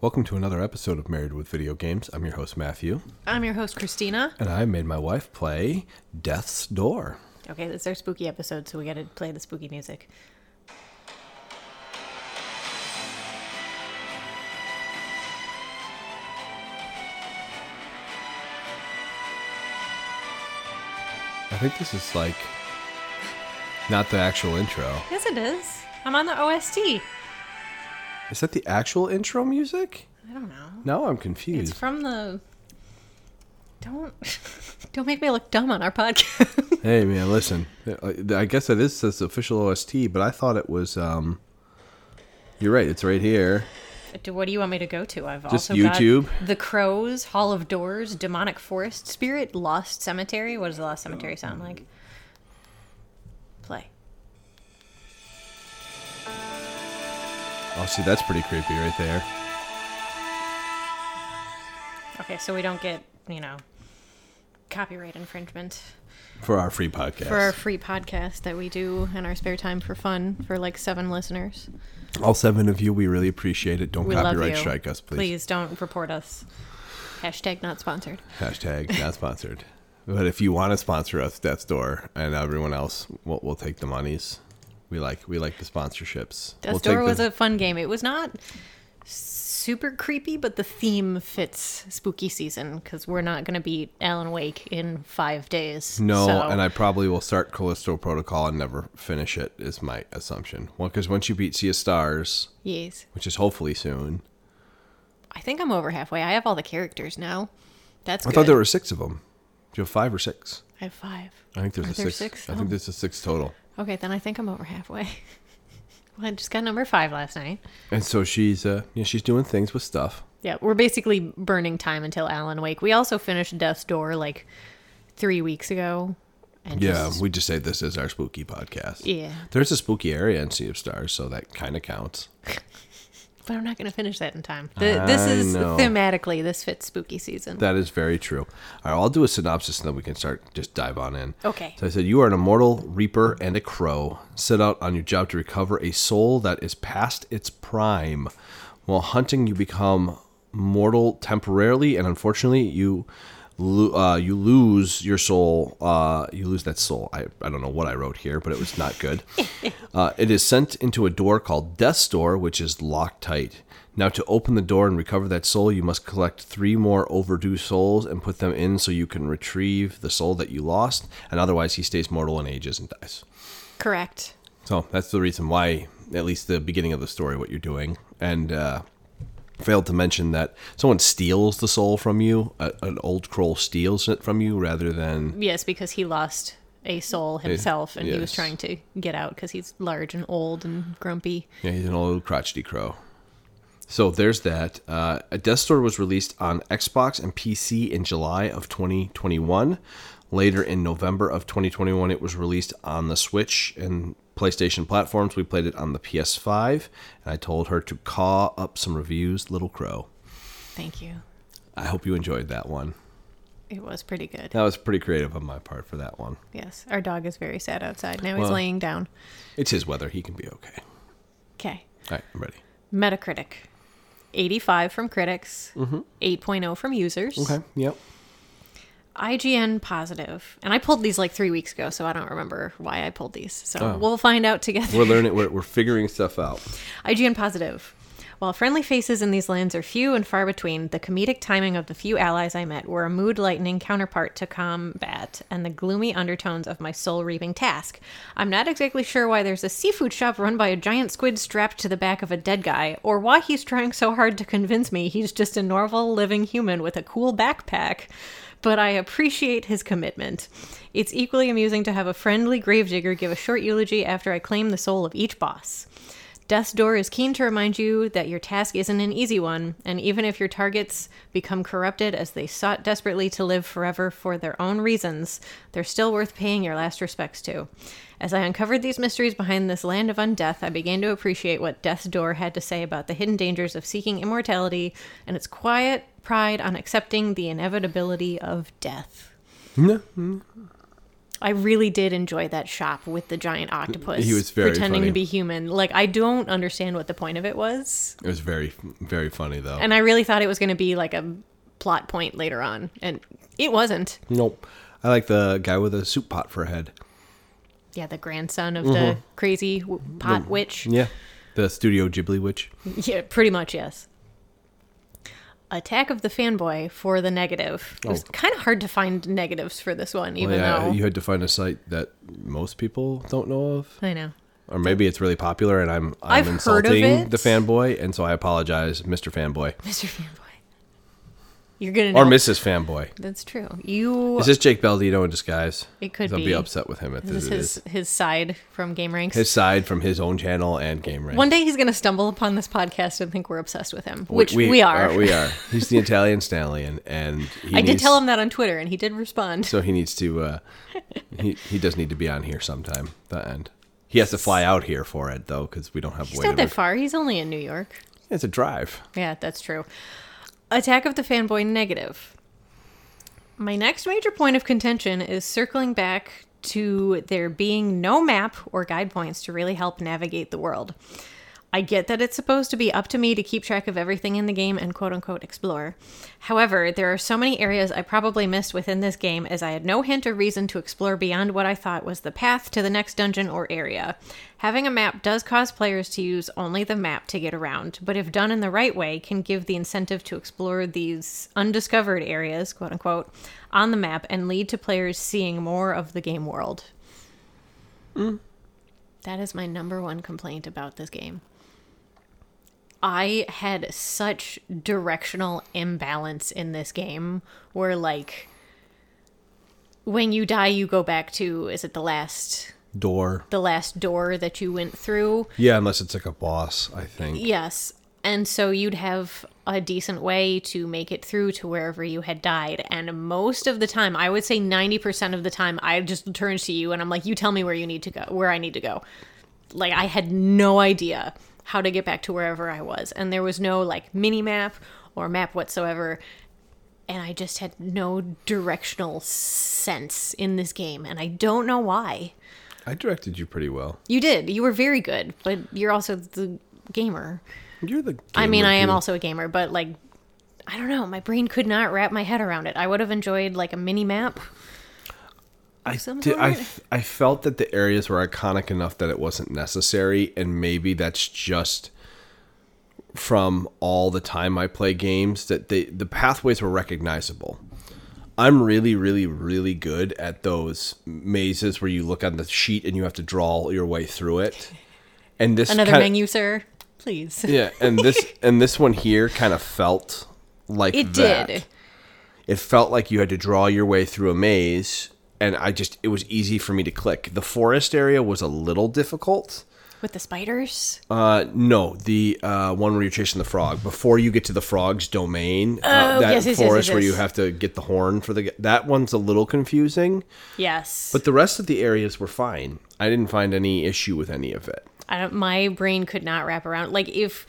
Welcome to another episode of Married with Video Games. I'm your host, Matthew, I'm your host, Christina. and I made my wife play Death's Door. Okay, this is our spooky episode, so we gotta play the spooky music. I think this is like not the actual intro. Yes, it is. I'm on the OST. Is that the actual intro music? I don't know. Now I'm confused. It's from the. Don't don't make me look dumb on our podcast. hey man, listen. I guess it is this official OST, but I thought it was um You're right, it's right here. What do you want me to go to? I've Just also YouTube? got The Crows, Hall of Doors, Demonic Forest Spirit, Lost Cemetery. What does the Lost Cemetery sound like? Oh, see, that's pretty creepy right there. Okay, so we don't get you know copyright infringement. For our free podcast. for our free podcast that we do in our spare time for fun for like seven listeners. All seven of you, we really appreciate it. Don't We copyright strike us, please. Please don't report us. Hashtag not sponsored. Hashtag not sponsored. But if you want to sponsor us, Death's Door, and everyone else, we'll, we'll take the monies. We like we like the sponsorships. Death's we'll Door was the, a fun game. It was not super creepy, but the theme fits spooky season because we're not going to beat Alan Wake in five days. no, So- and I probably will start Callisto Protocol and never finish it. Is my assumption. Well, because once you beat Sea of Stars, yes, which is hopefully soon, I think I'm over halfway. I have all the characters now. That's I good. thought there were six of them. Do you have five or six? I have five. I think there's Are a there six. six? I Oh. think there's a six total. Okay, then I think I'm over halfway. well, I just got number five last night. And so she's uh yeah she's doing things with stuff. Yeah, we're basically burning time until Alan Wake. We also finished Death's Door like three weeks ago. And Yeah, just- we just say this is our spooky podcast. yeah. There's a spooky area in Sea of Stars, so that kind of counts. But I'm not going to finish that in time. The, this is know. thematically, this fits spooky season. That is very true. All right, I'll do a synopsis and then we can start just dive on in. Okay. So I said, You are an immortal reaper and a crow. Set out on your job to recover a soul that is past its prime. While hunting, you become mortal temporarily, and unfortunately, you. Uh, you lose your soul. Uh, you lose that soul. I, I don't know what I wrote here, but it was not good. uh, it is sent into a door called Death's Door, which is locked tight. Now, to open the door and recover that soul, you must collect three more overdue souls and put them in so you can retrieve the soul that you lost, and otherwise, he stays mortal and ages and dies. Correct. So that's the reason why, at least the beginning of the story, what you're doing. And uh, failed to mention that someone steals the soul from you, a, an old crow steals it from you rather than. Yes, because he lost a soul himself and he was yes. trying to get out because he's large and old and grumpy. Yeah, he's an old crotchety crow. So there's that. Uh, a Death's Door was released on Xbox and PC in July of 2021. Later in November of 2021, it was released on the Switch and PlayStation platforms. We played it on the PS5, and I told her to caw up some reviews, Little Crow. Thank you. I hope you enjoyed that one. It was pretty good. That was pretty creative on my part for that one. Yes. Our dog is very sad outside. Now he's laying down. It's his weather. He can be okay. Okay. All right, I'm ready. Metacritic 85 from critics, 8.0 from users. Mm-hmm. Okay. Yep. IGN. And I pulled these like three weeks ago, so I don't remember why I pulled these. So Oh. we'll find out together. We're learning. We're, we're figuring stuff out. IGN positive. While friendly faces in these lands are few and far between, the comedic timing of the few allies I met were a mood lightening counterpart to combat and the gloomy undertones of my soul reaping task. I'm not exactly sure why there's a seafood shop run by a giant squid strapped to the back of a dead guy, or why he's trying so hard to convince me he's just a normal living human with a cool backpack. But I appreciate his commitment. It's equally amusing to have a friendly gravedigger give a short eulogy after I claim the soul of each boss. Death's Door is keen to remind you that your task isn't an easy one, and even if your targets become corrupted as they sought desperately to live forever for their own reasons, they're still worth paying your last respects to. As I uncovered these mysteries behind this land of undeath, I began to appreciate what Death's Door had to say about the hidden dangers of seeking immortality and its quiet pride on accepting the inevitability of death. I really did enjoy that shop with the giant octopus. He was very pretending funny. to be human. Like I don't understand what the point of it was, It was very, very funny though. and I really thought it was going to be like a plot point later on, and it wasn't. nope. I like the guy with a soup pot for a head. Yeah, the grandson of the crazy w- pot witch. Mm-hmm. Yeah. The Studio Ghibli witch. Yeah, pretty much, yes. Attack of the Fanboy for the negative. It was Oh. kind of hard to find negatives for this one, Well, even yeah, though you had to find a site that most people don't know of. I know. Or maybe it's really popular and I'm I'm I've insulting the fanboy, and so I apologize, Mr. Fanboy. Mr. Fanboy. You're gonna know. Or Mrs. Fanboy. That's true. You. Is this Jake Baldino in disguise? It could be. I'll be upset with him if Is this this is his his side from Gameranx? his side from his own channel and game rank. One day he's gonna stumble upon this podcast and think we're obsessed with him, which we, are. uh, we are. He's the Italian stallion, and he I did tell him that on Twitter, and he did respond. So he needs to. Uh, he he does need to be on here sometime. The end. He has to fly out here for it though, because we don't have He's not that far. He's only in New York. It's a drive. Yeah, that's true. Attack of the Fanboy negative. My next major point of contention is circling back to there being no map or guide points to really help navigate the world. I get that it's supposed to be up to me to keep track of everything in the game and quote unquote explore. However, there are so many areas I probably missed within this game as I had no hint or reason to explore beyond what I thought was the path to the next dungeon or area. Having a map does cause players to use only the map to get around, but if done in the right way, can give the incentive to explore these undiscovered areas, quote unquote, on the map and lead to players seeing more of the game world. Hmm. That is my number one complaint about this game. I had such directional imbalance in this game where like when you die you go back to is it the last Door. the last door that you went through? Yeah, unless it's like a boss, I think. Yes. And so you'd have a decent way to make it through to wherever you had died. And most of the time, I would say 90% of the time, I just turn to you and I'm like, you tell me where you need to go, where I need to go. Like, I had no idea how to get back to wherever I was. And there was no like mini map or map whatsoever. And I just had no directional sense in this game. And I don't know why. I directed you pretty well. You did. You were very good, but you're also the gamer. You're the. I mean, I am too. also a gamer, but like, I don't know. My brain could not wrap my head around it. I would have enjoyed like a mini map. I, did, I. I felt that the areas were iconic enough that it wasn't necessary, and maybe that's just from all the time I play games that they the pathways were recognizable. I'm really, really, really good at those mazes where you look on the sheet and you have to draw your way through it. And this Another kinda- menu, sir, please. yeah, and this and this one here kind of felt like It that. did. It felt like you had to draw your way through a maze, and I just it was easy for me to click. The forest area was a little difficult. With the spiders. Uh, no, the uh, one where you're chasing the frog before you get to the frog's domain. uh, Oh, that yes, yes, yes, forest yes, where you have to get the horn for the that one's a little confusing. Yes. But the rest of the areas were fine. I didn't find any issue with any of it. I don't, my brain could not wrap around. Like if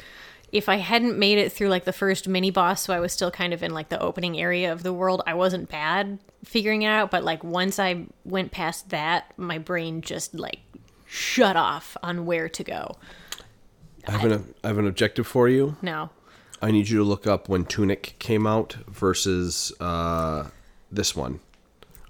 if I hadn't made it through like the first mini boss, so I was still kind of in like the opening area of the world, I wasn't bad figuring it out. But like once I went past that, my brain just like shut off on where to go. I have an I have an objective for you. No. I need you to look up when Tunic came out versus uh, this one.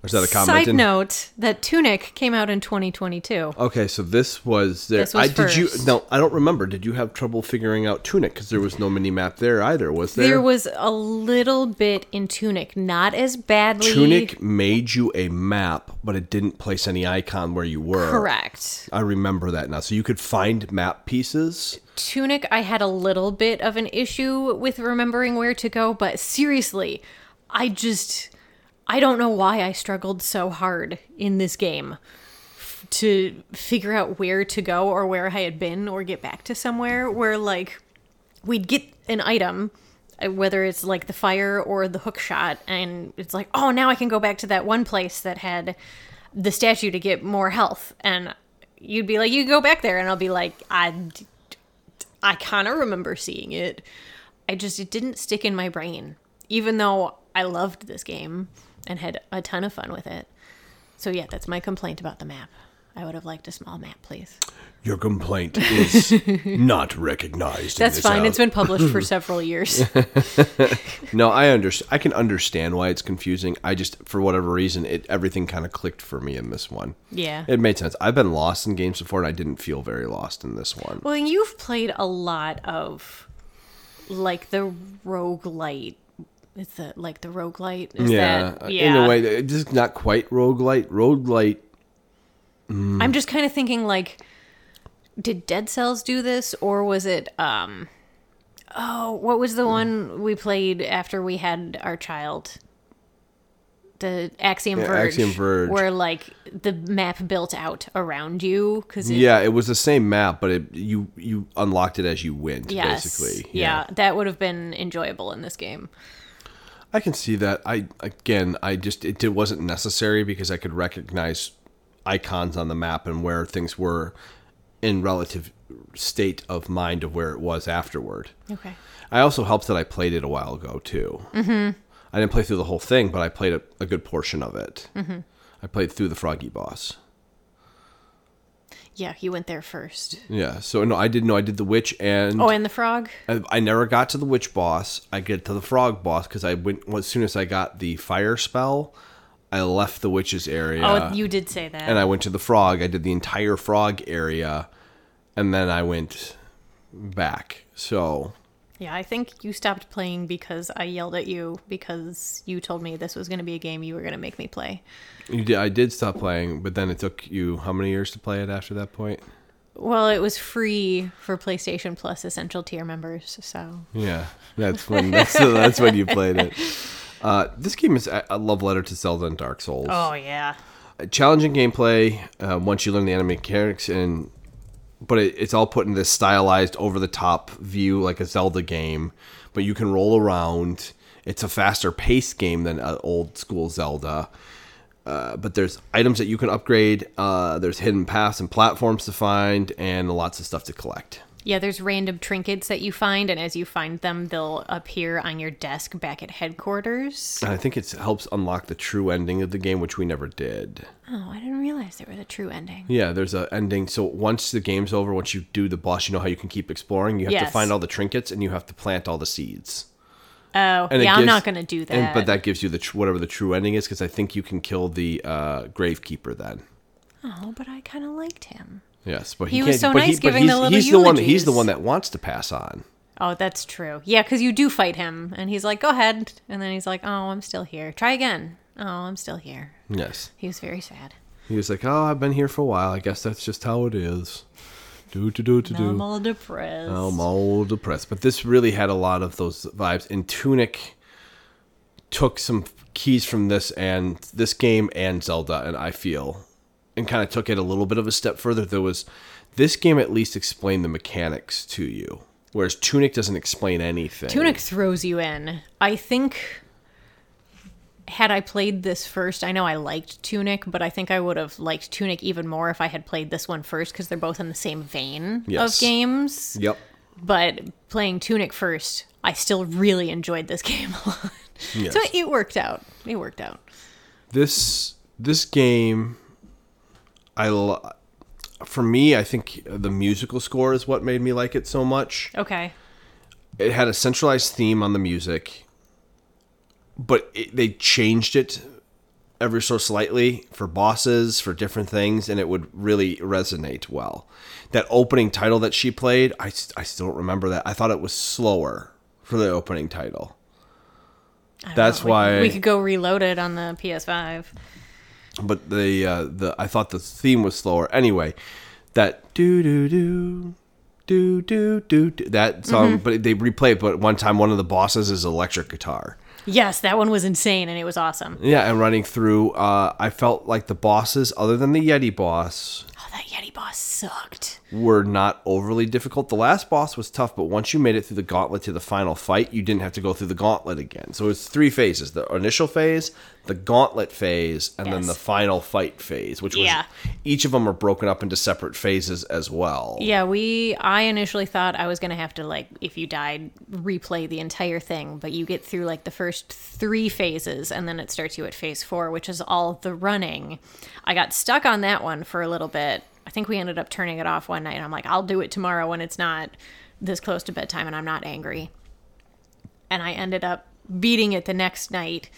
Or is that a comment? Side in- note that Tunic came out in 2022. Okay, so this was there. This was I did you first. no, I don't remember. Did you have trouble figuring out Tunic because there was no mini map there either? Was there? There was a little bit in Tunic, not as badly. Tunic made you a map, but it didn't place any icon where you were. Correct. I remember that now. So you could find map pieces. Tunic, I had a little bit of an issue with remembering where to go, but seriously, I just. I don't know why I struggled so hard in this game to figure out where to go or where I had been or get back to somewhere where, like, we'd get an item, uh, whether it's like the fire or the hook shot, and it's like, oh, now I can go back to that one place that had the statue to get more health. And you'd be like, you go back there, and I'll be like, I, I kind of remember seeing it. I just, it didn't stick in my brain, even though I loved this game and had a ton of fun with it. So yeah, that's my complaint about the map. I would have liked a small map, please. Your complaint is not recognized. in That's fine. house. It's been published for several years. No, I understand. I can understand why it's confusing. I just, for whatever reason, it everything kind of clicked for me in this one. Yeah. It made sense. I've been lost in games before, and I didn't feel very lost in this one. Well, you've played a lot of like the rogue roguelite. It's the like the roguelite. Is yeah, that, uh, in a way, it's just not quite roguelite. Roguelite, mm. I'm just kind of thinking like, did Dead Cells do this, or was it um, oh, what was the one we played after we had our child? The Axiom Yeah, Verge, Axiom Verge. where like the map built out around you because yeah, it was the same map, but it, you you unlocked it as you went, yes, basically. yeah, that would have been enjoyable in this game. I can see that. I again, I just it, it wasn't necessary because I could recognize icons on the map and where things were in relative state of mind of where it was afterward. Okay. I also helped that I played it a while ago too. Mm-hmm. I didn't play through the whole thing, but I played a, a good portion of it. Mm-hmm. I played through the Froggy boss. Yeah, you went there first. Yeah, so no, I didn't know I did the witch and Oh, and the frog. I, I never got to the witch boss. I get to the frog boss because I went well, as soon as I got the fire spell. I left the witch's area. oh, you did say that. and I went to the frog. I did the entire frog area, and then I went back. So yeah, I think you stopped playing because I yelled at you because you told me this was going to be a game you were going to make me play. you did, I did stop playing, but then it took you how many years to play it after that point? Well, it was free for PlayStation Plus Essential Tier members, so Yeah, that's when that's, that's when you played it. Uh, this game is a love letter to Zelda and Dark Souls. Oh yeah. challenging gameplay uh, once you learn the anime mechanics and but it, it's all put in this stylized over the top view like a zelda game. But you can roll around. It's a faster paced game than uh, old school zelda. Uh, but there's items that you can upgrade. Uh, there's hidden paths and platforms to find and lots of stuff to collect. Yeah, there's random trinkets that you find and as you find them, they'll appear on your desk back at headquarters. and i think it helps unlock the true ending of the game which we never did Oh, I didn't realize there was a true ending. Yeah, there's a ending. So once the game's over, once you do the boss, you know how you can keep exploring. You have to find all the trinkets and you have to plant all the seeds. Oh, And yeah, I'm not going to do that. And, but that gives you the tr- whatever the true ending is, because I think you can kill the uh, gravekeeper then. oh, but I kind of liked him. Yes, but He he, was so nice he, giving he's, the little he's the one. He's the one that wants to pass on. Oh, that's true. Yeah, because you do fight him, and he's like, "Go ahead," and then he's like, "Oh, I'm still here. Try again." Oh, I'm still here. Yes, He was very sad. he was like, "Oh, I've been here for a while. I guess that's just how it is." Do to do to do. I'm all depressed. I'm all depressed. But this really had a lot of those vibes. And Tunic took some keys from this and this game and Zelda, and I feel, and kind of took it a little bit of a step further. There was this game at least explained the mechanics to you, whereas Tunic doesn't explain anything. Tunic throws you in. I think had I played this first, I know I liked Tunic, but I think I would have liked Tunic even more if I had played this one first because they're both in the same vein Yes. of games. Yep. But playing Tunic first, I still really enjoyed this game a lot. Yes. So it worked out. It worked out. this this game I lo- for me I think the musical score is what made me like it so much. Okay. it had a centralized theme on the music, but it, they changed it ever so slightly for bosses, for different things, and it would really resonate well. That opening title that she played, I, I still don't remember that. I thought it was slower for the opening title. That's know. We- why- we could go reload it on the PS5. But the uh, the I thought the theme was slower. Anyway, that do do do do do do do that song, but they replay it. But one time, one of the bosses is electric guitar. Yes, that one was insane and it was awesome. Yeah, and running through, uh, I felt like the bosses, other than the Yeti boss, Oh, that Yeti boss sucked. Were not overly difficult. The last boss was tough, but once you made it through the gauntlet to the final fight, you didn't have to go through the gauntlet again. So it's three phases: the initial phase, the gauntlet phase, and then the final fight phase. Which was Yeah. each of them are broken up into separate phases as well. Yeah, we. I initially thought I was gonna have to like, if you died, replay the entire thing. But you get through like the first three phases, and then it starts you at phase four, which is all the running. I got stuck on that one for a little bit. I think we ended up turning it off one night. And I'm like, I'll do it tomorrow when it's not this close to bedtime, and I'm not angry. And I ended up beating it the next night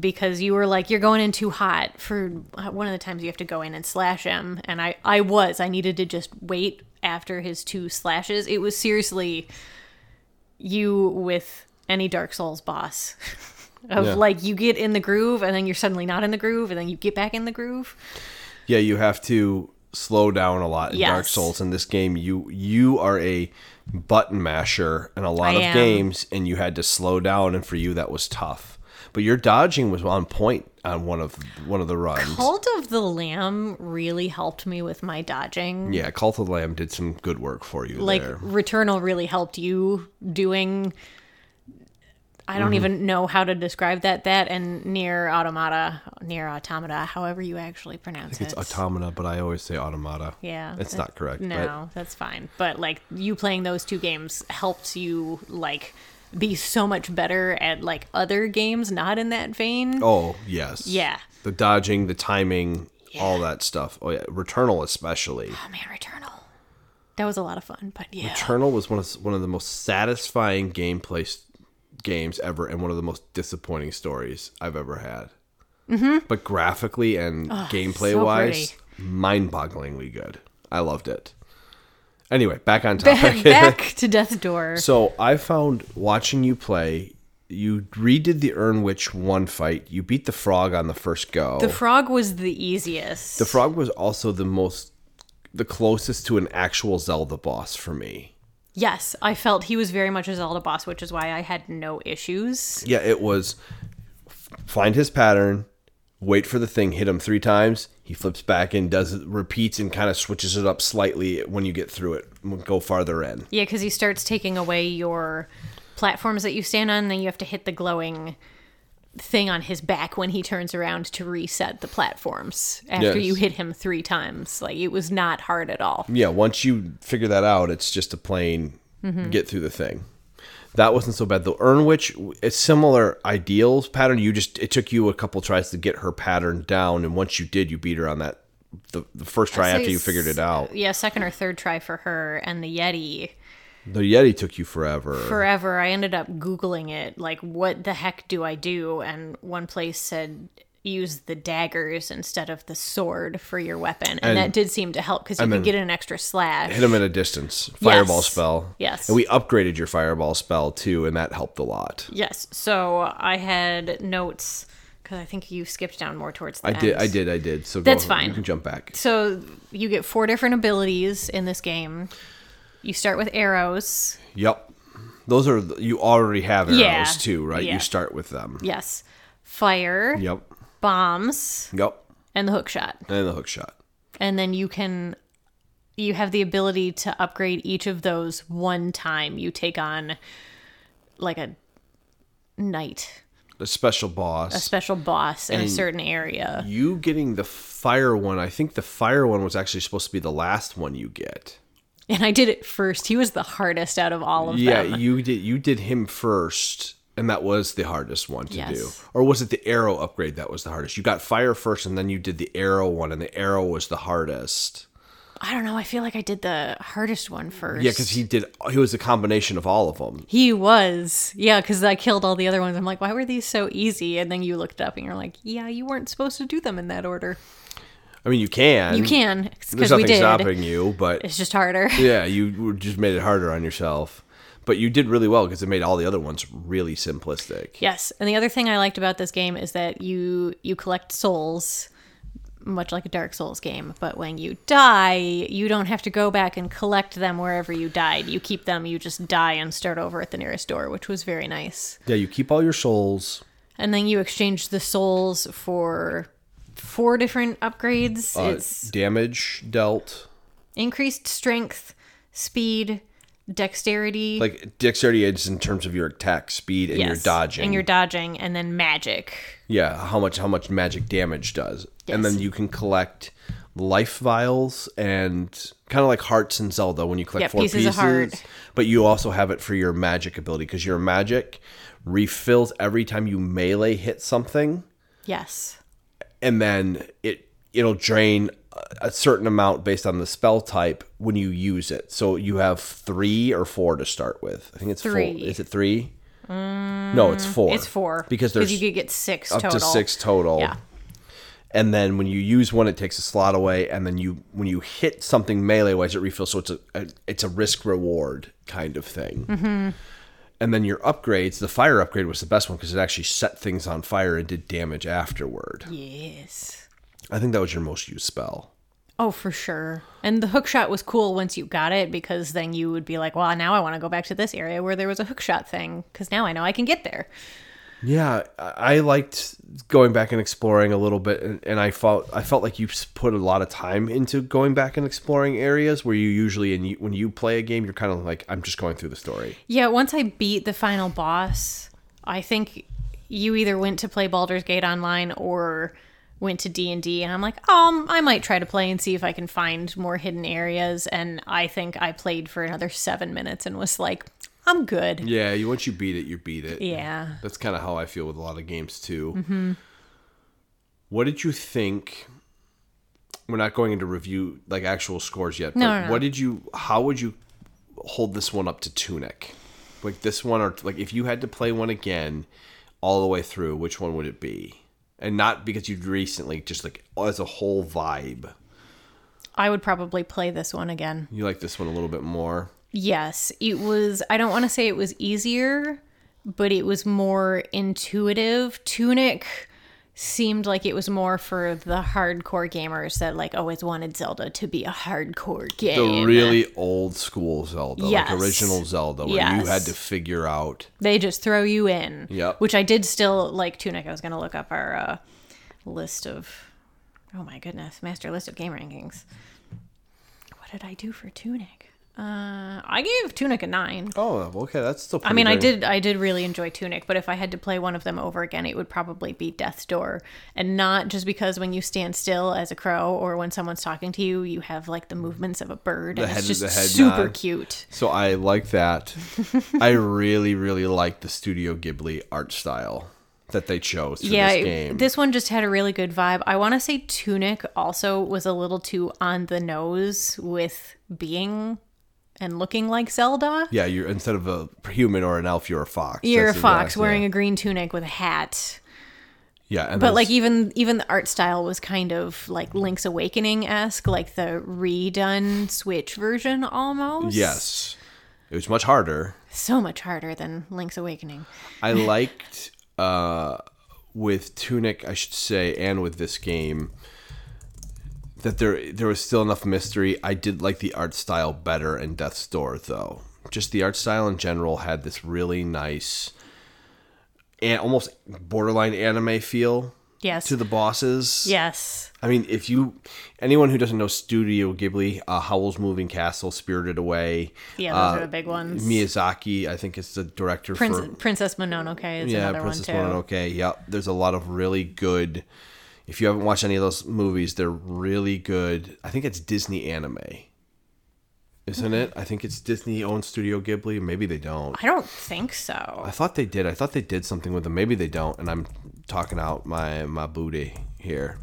because you were like you're going in too hot for uh, one of the times you have to go in and slash him and i i was i needed to just wait after his two slashes it was seriously you with any dark souls boss of Yeah. like you get in the groove and then you're suddenly not in the groove and then you get back in the groove Yeah, you have to slow down a lot in Dark Souls. In this game, you you are a button masher in a lot I of am. games, and you had to slow down, and for you that was tough. But your dodging was on point on one of one of the runs. cult of the lamb really helped me with my dodging yeah, Cult of the Lamb did some good work for you like there. returnal really helped you doing i Mm-hmm. don't even know how to describe that that and Nier Automata Nier Automata however you actually pronounce it. It's it automata, but I always say automata. yeah it's not correct. no that's fine but like you playing those two games helped you like be so much better at like other games not in that vein oh yes, Yeah. The dodging, the timing, all that stuff. Oh yeah, Returnal especially. oh man returnal that was a lot of fun but yeah Returnal was one of one of the most satisfying gameplay games ever, and one of the most disappointing stories I've ever had. Mm-hmm. But graphically and gameplay so wise, mind-bogglingly good. I loved it. Anyway, back on topic. back to death's door so I found watching you play. You redid the Urn Witch one fight. You beat the frog on the first go. the frog was the easiest The frog was also the most, the closest to an actual Zelda boss for me. Yes, I felt he was very much a Zelda boss, which is why I had no issues. Yeah, it was find his pattern, wait for the thing, hit him three times. He flips back and does it, repeats and kind of switches it up slightly when you get through it. Go farther in. Yeah, because he starts taking away your platforms that you stand on, and then you have to hit the glowing thing on his back when he turns around to reset the platforms after Yes. you hit him three times. Like it was not hard at all. Yeah, once you figure that out, it's just a plain get through the thing. That wasn't so bad though. Urn Witch, it's similar ideals pattern. You just it took you a couple tries to get her pattern down, and once you did, you beat her on that the, the first try after you figured it out. Yeah, second or third try for her and the Yeti. The Yeti took you forever. forever i ended up googling it like what the heck do i do and one place said use the daggers instead of the sword for your weapon and, And- that did seem to help because you could get an extra slash hit them at a distance. Fireball Yes. spell. Yes. And we upgraded your fireball spell too, and that helped a lot. yes so i had notes because i think you skipped down more towards the I did. I did, I did. So That's fine. You can jump back. so you get four different abilities in this game you start with arrows Yep. Those are you already have arrows Yeah. too, right? Yeah. You start with them. yes fire Yep. bombs Yep. and the hook shot And the hook shot. and then you can you have the ability to upgrade each of those one time you take on like a knight A special boss. a special boss in a certain area you getting the fire one, I think the fire one was actually supposed to be the last one you get. And i did it first he was the hardest out of all of Yeah, them Yeah, you did you did him first, and that was the hardest one to Yes. do. Or was it the arrow upgrade that was the hardest? You got fire first, and then you did the arrow one, and the arrow was the hardest. i don't know i feel like i did the hardest one first Yeah, because he did. He was a combination of all of them. he was yeah because i killed all the other ones i'm like why were these so easy and then you looked up and you're like yeah you weren't supposed to do them in that order I mean, you can. you can There's because we nothing did stopping you, but it's just harder yeah, you just made it harder on yourself. But you did really well because it made all the other ones really simplistic. Yes, and the other thing I liked about this game is that you you collect souls, much like a Dark Souls game. But when you die, you don't have to go back and collect them wherever you died. You keep them. You just die and start over at the nearest door, which was very nice. Yeah, you keep all your souls. And then you exchange the souls for four different upgrades. Uh, it's damage dealt, Increased strength, speed, dexterity. Like dexterity is in terms of your attack speed and your dodging. And your dodging, and then magic. yeah, how much how much magic damage does. And then you can collect life vials and kind of like hearts in Zelda when you collect Yeah, four pieces of heart. But you also have it for your magic ability because your magic refills every time you melee hit something. Yes. And then it it'll drain a- certain amount based on the spell type when you use it. So you have three or four to start with. I think it's Three. Four. Is it three? no, it's four. It's four. because there's you could get six up total. to six total. Yeah. And then when you use one, it takes a slot away, and then you when you hit something melee wise, it refills. So it's a, a it's a risk reward kind of thing. Mm-hmm. And then your upgrades, the fire upgrade was the best one because it actually set things on fire and did damage afterward. Yes. I think that was your most used spell. Oh, for sure. And the hook shot was cool once you got it because then you would be like, well, now I want to go back to this area where there was a hook shot thing because now I know I can get there. Yeah, I liked going back and exploring a little bit, and, and I felt I felt like you put a lot of time into going back and exploring areas where you usually, and when you play a game, you're kind of like, I'm just going through the story. Yeah, once I beat the final boss, I think you either went to play Baldur's Gate online or went to D&D and I'm like, um, I might try to play and see if I can find more hidden areas and I think I played for another 7 minutes and was like, I'm good. Yeah, you once you beat it, you beat it. Yeah. That's kind of how I feel with a lot of games too. Mm-hmm. What did you think? We're not going into review like actual scores yet. No, no, no. what did you? How would you hold this one up to Tunic? Like this one, or like if you had to play one again, all the way through, which one would it be? And not because you'd recently, just like as a whole vibe. I would probably play this one again. You like this one a little bit more. Yes, it was. I don't want to say it was easier, but it was more intuitive. Tunic seemed like it was more for the hardcore gamers that like always wanted Zelda to be a hardcore game. The really old school Zelda, Yes. like original Zelda, where you had to figure out. They just throw you in. Yep. Which I did still like Tunic. I was going to look up our uh, list of. Oh my goodness, master list of game rankings. What did I do for Tunic? Uh, I gave Tunic a nine. Oh, okay, that's still. I mean, I did I did really enjoy Tunic, but if I had to play one of them over again, it would probably be Death's Door. And not just because when you stand still as a crow or when someone's talking to you, you have like the movements of a bird. and head- it's just the head super nod. cute. So I like that. I really, really like the Studio Ghibli art style that they chose for yeah, this this one just had a really good vibe. I want to say Tunic also was a little too on the nose with being and looking like Zelda. yeah, you're instead of a human or an elf, you're a fox. You're That's a fox wearing yeah. a green tunic with a hat. yeah, and But like even even the art style was kind of like Link's Awakening esque, like the redone Switch version almost. yes, it was much harder. so much harder than Link's Awakening. I liked uh, with Tunic, I should say, and with this game that there there was still enough mystery. I did like the art style better in Death's Door, though. Just the art style in general had this really nice and almost borderline anime feel Yes. to the bosses. yes. I mean, if you anyone who doesn't know Studio Ghibli, uh, Howl's Moving Castle, Spirited Away, Yeah, those uh, are the big ones. Miyazaki, I think is the director Prince, for Princess Mononoke is yeah, another Princess one too. Mononoke. Yep, there's a lot of really good. If you haven't watched any of those movies, they're really good. I think it's Disney anime, isn't it? I think it's Disney owned Studio Ghibli. Maybe they don't. I don't think so. I thought they did. I thought they did something with them. Maybe they don't. And I'm talking out my my booty here.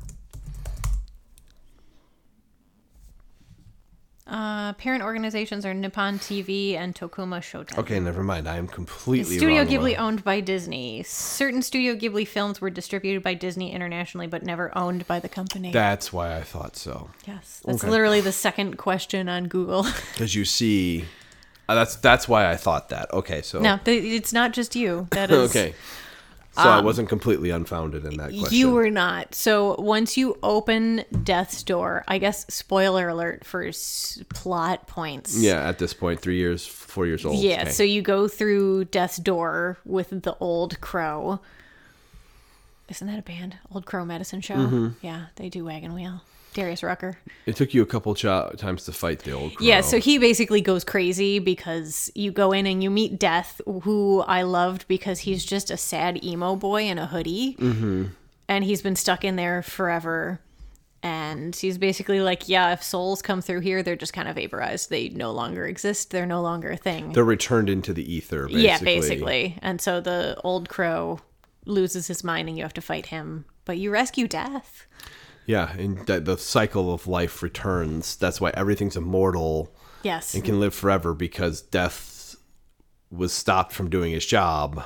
Uh, parent organizations are Nippon TV and Tokuma Shoten. Okay, never mind. I am completely Studio wrong Ghibli about- owned by Disney. Certain Studio Ghibli films were distributed by Disney internationally, but never owned by the company. That's why I thought so. yes, that's Okay. literally the second question on Google. Because you see, uh, that's that's why I thought that. Okay, so no, it's not just you. That is okay. So I wasn't completely unfounded in that question. Um, You were not. So once you open Death's Door, I guess spoiler alert for s- plot points. Yeah, at this point, three years, four years old. Yeah, Okay. so you go through Death's Door with the Old Crow. Isn't that a band? Old Crow Medicine Show? Mm-hmm. Yeah, they do Wagon Wheel. Darius Rucker. It took you a couple ch- times to fight the old crow. Yeah, so he basically goes crazy because you go in and you meet Death, who I loved because he's just a sad emo boy in a hoodie. Mm-hmm. And he's been stuck in there forever. And he's basically like, yeah, if souls come through here, they're just kind of vaporized. They no longer exist. They're no longer a thing. they're returned into the ether. Basically. Yeah, basically. And so the old crow loses his mind and you have to fight him. But you rescue Death. Yeah, and that the cycle of life returns. That's why everything's immortal Yes. and can live forever because death was stopped from doing his job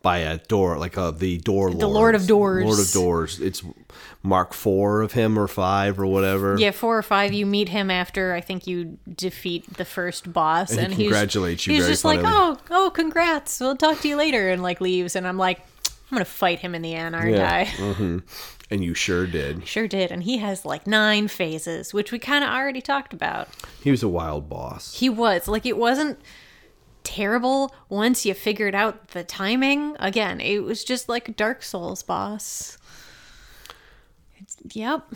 by a door like uh, the door lord. The Lord of Doors. Lord of Doors. It's Mark four of him or five or whatever. Yeah, four or five. You meet him after I think you defeat the first boss, And he and, he's congratulates you He's very just like, "Oh, oh, congrats! We'll talk to you later," and like leaves. And I'm like, "I'm gonna fight him in the end, aren't Yeah. I?" hmm And you sure did. Sure did. And he has like nine phases, which we kind of already talked about. He was a wild boss. He was like, it wasn't terrible once you figured out the timing. Again, it was just like Dark Souls boss. It's, yep.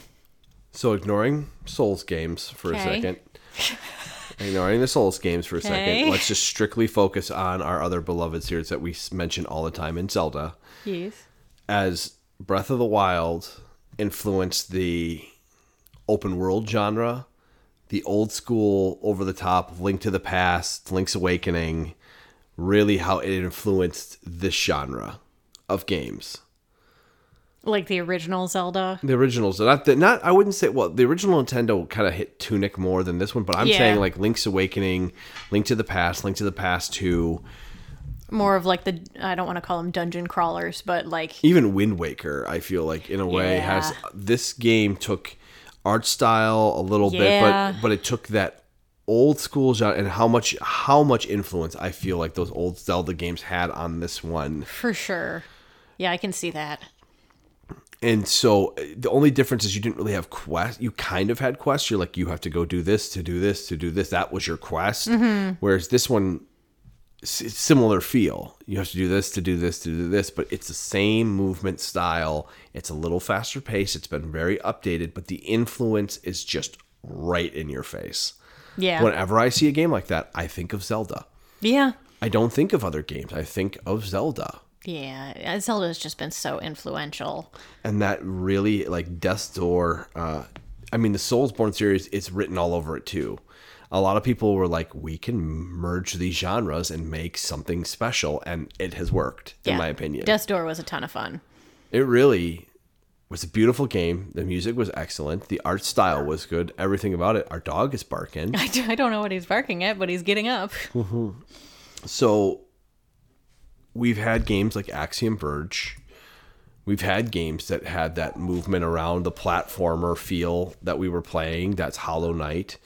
So ignoring Souls games for a second. ignoring the Souls games for a second. Let's just strictly focus on our other beloved series that we mention all the time in Zelda. Yes. As Breath of the Wild influenced the open world genre, the old school, over the top, Link to the Past, Link's Awakening, really how it influenced this genre of games. Like the original Zelda. The originals, not the, not I wouldn't say well, the original Nintendo kind of hit Tunic more than this one, but I'm Yeah. saying like Link's Awakening, Link to the Past, Link to the Past 2, more of like the I don't want to call them dungeon crawlers, but like even Wind Waker, I feel like in a way has this game took art style a little bit, but but it took that old school genre and how much how much influence I feel like those old Zelda games had on this one. for sure. Yeah, I can see that. And so the only difference is you didn't really have quest. You kind of had quests. You're like you have to go do this to do this to do this. That was your quest. Mm-hmm. Whereas this one, similar feel. You have to do this to do this to do this, but it's the same movement style. It's a little faster pace. It's been very updated, but the influence is just right in your face. Yeah. Whenever I see a game like that, I think of Zelda. yeah. I don't think of other games. I think of Zelda. Yeah. Zelda's just been so influential. and that really like Death's Door. Uh, I mean, the Soulsborne series is written all over it too. A lot of people were like, "We can merge these genres and make something special," and it has worked, in my opinion. Death's Door was a ton of fun. it really was a beautiful game. The music was excellent. The art style was good. Everything about it. Our dog is barking. I, do, I don't know what he's barking at, but he's getting up. Mm-hmm. So we've had games like Axiom Verge. We've had games that had that movement around the platformer feel that we were playing. That's Hollow Knight.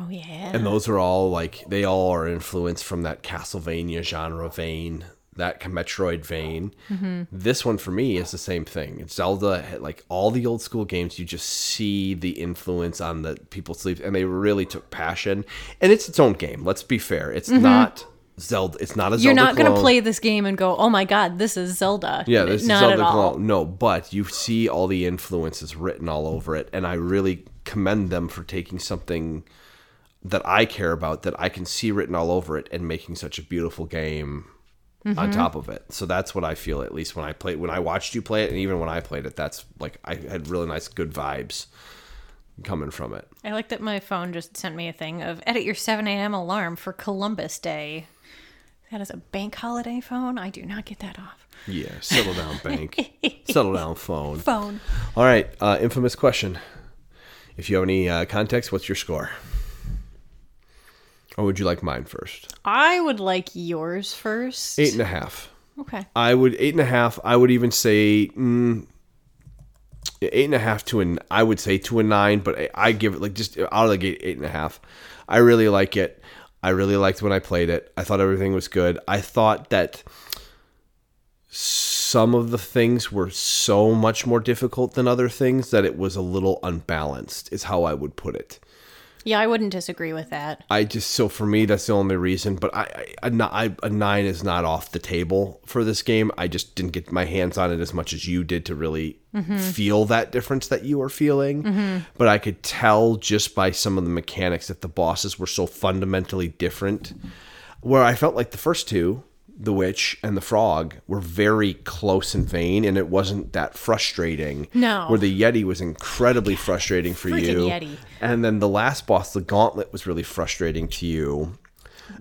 Oh yeah. And those are all like they all are influenced from that Castlevania genre vein, that Metroid vein. Mm-hmm. This one for me is the same thing. It's Zelda, like all the old school games, you just see the influence on the people's sleeves, and they really took passion. And it's its own game. Let's be fair. It's mm-hmm. not Zelda. It's not a You're Zelda. not going to play this game and go, "Oh my god, this is Zelda." Yeah, this not is Zelda clone. No, but you see all the influences written all over it, and I really commend them for taking something that I care about that I can see written all over it and making such a beautiful game Mm-hmm. on top of it. So that's what I feel at least when I played when I watched you play it and even when I played it, that's like I had really nice good vibes coming from it. I like that my phone just sent me a thing of edit your 7 a.m. alarm for Columbus Day. That is a bank holiday phone. I do not get that off. Yeah, settle down bank. settle down phone. Phone. All right, uh, infamous question. If you have any uh, context, what's your score? Or would you like mine first? I would like yours first. Eight and a half. Okay. I would eight and a half. I would even say mm, eight and a half to an. I would say to a nine, but I, I give it like just out of the gate eight and a half. I really like it. I really liked when I played it. I thought everything was good. I thought that some of the things were so much more difficult than other things that it was a little unbalanced. Is how I would put it. Yeah, I wouldn't disagree with that. I just so for me that's the only reason. But I, I, a, I a nine is not off the table for this game. I just didn't get my hands on it as much as you did to really mm-hmm. feel that difference that you were feeling. Mm-hmm. But I could tell just by some of the mechanics that the bosses were so fundamentally different. Where I felt like the first two, the witch and the frog, were very close in vein, and it wasn't that frustrating. No. Where the yeti was incredibly frustrating for Freaking you. Yeti. And then the last boss, the gauntlet, was really frustrating to you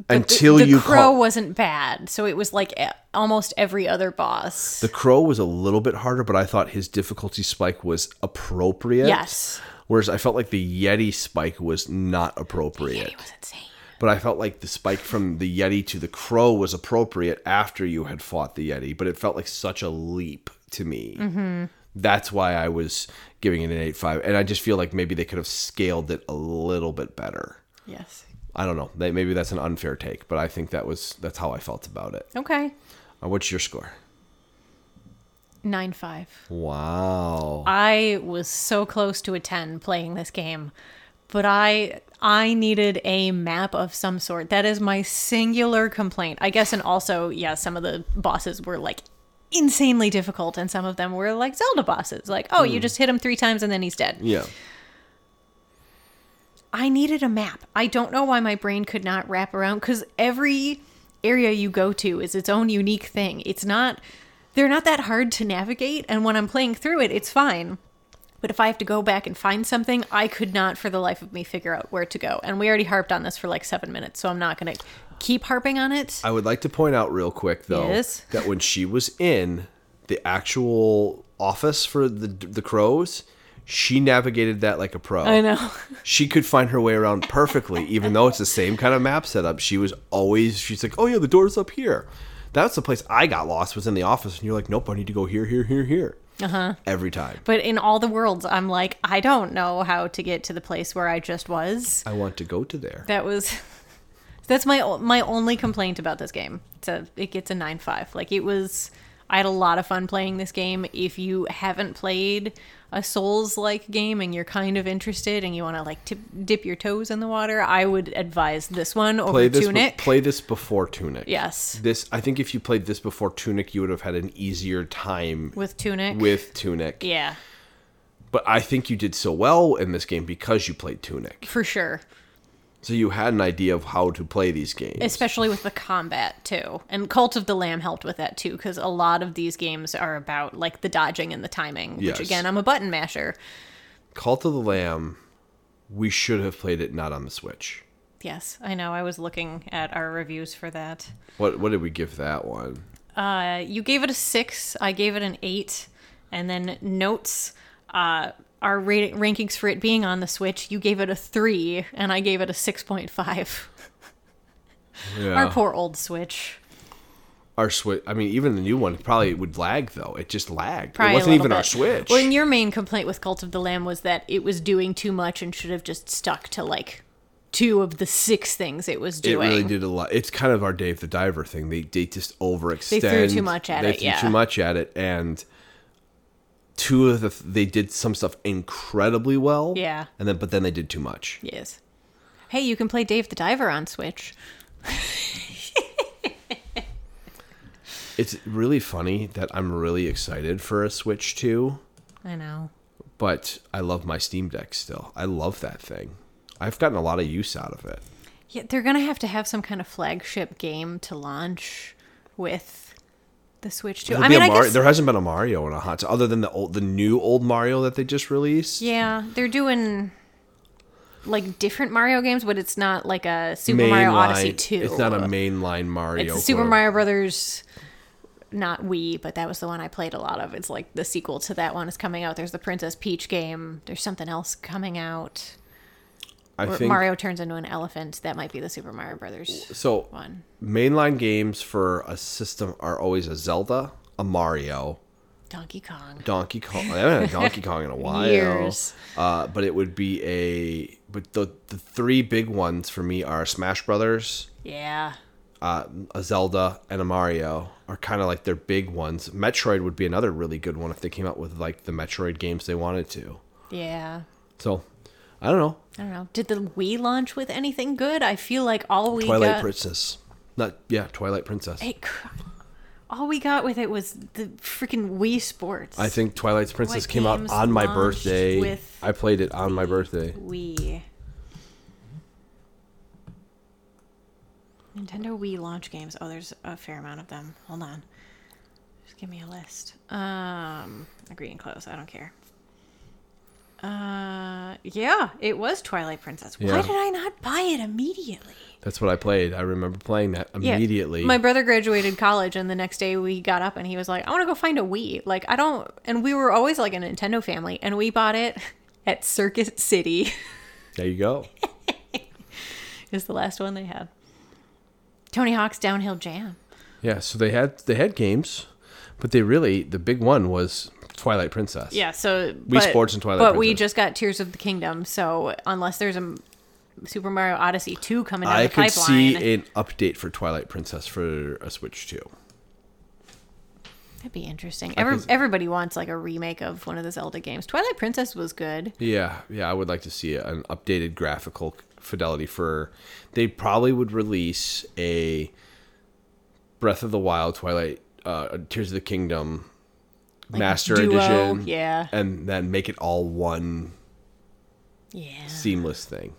The- until the you crow ca- wasn't bad, so it was like almost every other boss. the crow was a little bit harder, but I thought his difficulty spike was appropriate. yes, Whereas I felt like the Yeti spike was not appropriate. it was insane. But I felt like the spike from the Yeti to the crow was appropriate after you had fought the Yeti, but it felt like such a leap to me. Mm-hmm. That's why I was giving it an 8.5. And I just feel like maybe they could have scaled it a little bit better. Yes. I don't know. Maybe that's an unfair take, but I think that was that's how I felt about it. Okay. Uh, what's your score? Nine five. Wow. I was so close to a 10 playing this game, but I I needed a map of some sort. That is my singular complaint. I guess and also, yeah, some of the bosses were like insanely difficult and some of them were like Zelda bosses. Like, oh, you hmm. just hit him 3 times and then he's dead. Yeah. I needed a map. I don't know why my brain could not wrap around cuz every area you go to is its own unique thing. It's not they're not that hard to navigate and when I'm playing through it, it's fine. But if I have to go back and find something, I could not for the life of me figure out where to go. And we already harped on this for like 7 minutes, so I'm not going to keep harping on it. I would like to point out real quick though Yes. that when she was in the actual office for the the crows, she navigated that like a pro. I know. She could find her way around perfectly, even though it's the same kind of map setup. She was always she's like, "Oh yeah, the door's up here." That's the place I got lost was in the office, and you're like, "Nope, I need to go here, here, here, here." Uh huh. Every time. But in all the worlds, I'm like, I don't know how to get to the place where I just was. I want to go to there. That was that's my my only complaint about this game. It's a it gets a nine five. Like it was, I had a lot of fun playing this game. If you haven't played a Souls like game and you're kind of interested and you want to like tip, dip your toes in the water, I would advise this one over Play this. be- Tunic. play this before Tunic. yes, This I think if you played this before Tunic, you would have had an easier time with Tunic. with Tunic. yeah, But I think you did so well in this game because you played Tunic. for sure. So you had an idea of how to play these games. especially with the combat too and cult of the lamb helped with that too because a lot of these games are about like the dodging and the timing Yes. which again i'm a button masher Cult of the Lamb, we should have played it not on the Switch. yes i know i was looking at our reviews for that What what did we give that one? uh, you gave it a six i gave it an eight and then notes uh, our rate- rankings for it being on the switch you gave it a three and i gave it a 6.5 Yeah. our poor old switch Our Switch. I mean, even the new one probably would lag though. It just lagged. Probably it wasn't even our. Switch. Well, and your main complaint with Cult of the Lamb was that it was doing too much and should have just stuck to like two of the six things it was doing. it really did a lot. It's kind of our Dave the Diver thing. They they just overextend. They threw too much at they it, threw yeah. too much at it, and two of the they did some stuff incredibly well. Yeah. and then but then they did too much. Yes. Hey, you can play Dave the Diver on Switch. It's really funny that I'm really excited for a Switch 2, I know. but I love my Steam Deck still. I love that thing. I've gotten a lot of use out of it. Yeah, they're gonna have to have some kind of flagship game to launch with the Switch too. There'll I mean, Mar- guess there hasn't been a Mario in a hot other than the old, the new old Mario that they just released. yeah, they're doing like different Mario games, but it's not like a Super Mario Odyssey two. It's not a mainline Mario. It's Super. Mario Brothers, not Wii, but that was the one I played a lot of. It's like the sequel to that one is coming out. There's the Princess Peach game. There's something else coming out. I Where think Mario turns into an elephant. That might be the Super Mario Brothers so. one. Mainline games for a system are always a Zelda, a Mario, Donkey Kong. Donkey Kong. I haven't had Donkey Kong in a while. Years. Uh, but it would be a. But the the three big ones for me are Smash Brothers, Yeah. uh, a Zelda, and a Mario. Are kind of like their big ones. Metroid would be another really good one if they came out with like the Metroid games they wanted to. Yeah. So, I don't know. I don't know. Did the Wii launch with anything good? I feel like all we Twilight got. Princess. Not yeah, Twilight Princess. it all we got with it was the freaking Wii Sports. I think Twilight Princess What came out on my birthday. I played it on my birthday. Wii. Nintendo Wii launch games. Oh, there's a fair amount of them. Hold on. Just give me a list. Um, agree and close. I don't care. Uh, yeah, it was Twilight Princess. Why Yeah. did I not buy it immediately? That's what I played. I remember playing that Yeah. immediately. My brother graduated college, and the next day we got up and he was like, I want to go find a Wii. Like, I don't. And we were always like a Nintendo family, and we bought it at Circuit City, there you go. is the last one they had. Tony Hawk's Downhill Jam. Yeah, so they had they had games, but they really the big one was Twilight Princess. Yeah, so. Wii Sports and Twilight Princess. But we just got Tears of the Kingdom, so unless there's a Super Mario Odyssey 2 coming down I the could pipeline. see an update for Twilight Princess for a Switch 2. That'd be interesting. Every, could- everybody wants like a remake of one of the Zelda games. Twilight Princess was good. Yeah, yeah, I would like to see an updated graphical fidelity for. They probably would release a Breath of the Wild, Twilight, uh, Tears of the Kingdom Master duo, Edition, yeah. and then make it all one Yeah. seamless thing,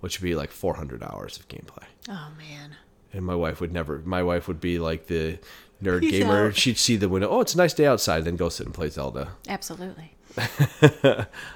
which would be like 400 hours of gameplay. Oh man. And my wife would never. My wife would be like the nerd Peace gamer. out. She'd see the window. Oh, it's a nice day outside. Then go sit and play Zelda. Absolutely.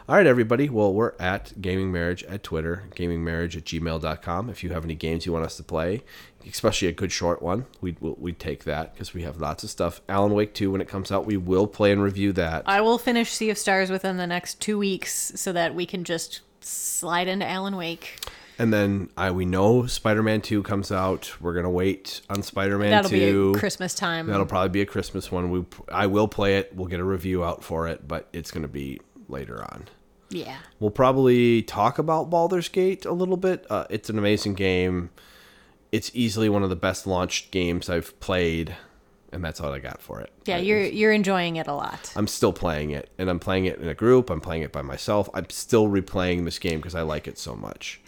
All right, everybody. Well, we're at Gaming Marriage at Twitter, gamingmarriage at gmail.com. If you have any games you want us to play, especially a good short one, we'd, we'd take that because we have lots of stuff. Alan Wake 2, when it comes out, we will play and review that. I will finish Sea of Stars within the next two weeks so that we can just slide into Alan Wake. And then I we know Spider Man 2 comes out. We're going to wait on Spider Man That'll 2. be Christmas time. That'll probably be a Christmas one. We I will play it. We'll get a review out for it, but it's going to be later on. yeah. We'll probably talk about Baldur's Gate a little bit. Uh, it's an amazing game. It's easily one of the best launched games I've played, and that's all I got for it. Yeah, I- you're you're enjoying it a lot. I'm still playing it, and I'm playing it in a group. I'm playing it by myself. I'm still replaying this game because I like it so much.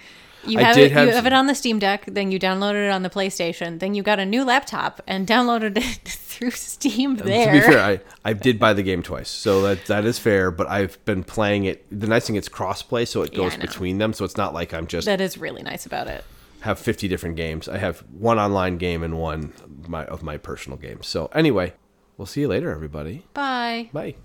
You I have did it. have you have it on the Steam Deck. Then you downloaded it on the PlayStation. Then you got a new laptop and downloaded it through Steam. There. To be fair, I, I did buy the game twice, so that that is fair. But I've been playing it. The nice thing it's crossplay, so it goes know. between them. So it's not like I'm just that is really nice about it. have 50 different games. I have one online game and one my, of my personal games. So anyway, we'll see you later, everybody. Bye. Bye.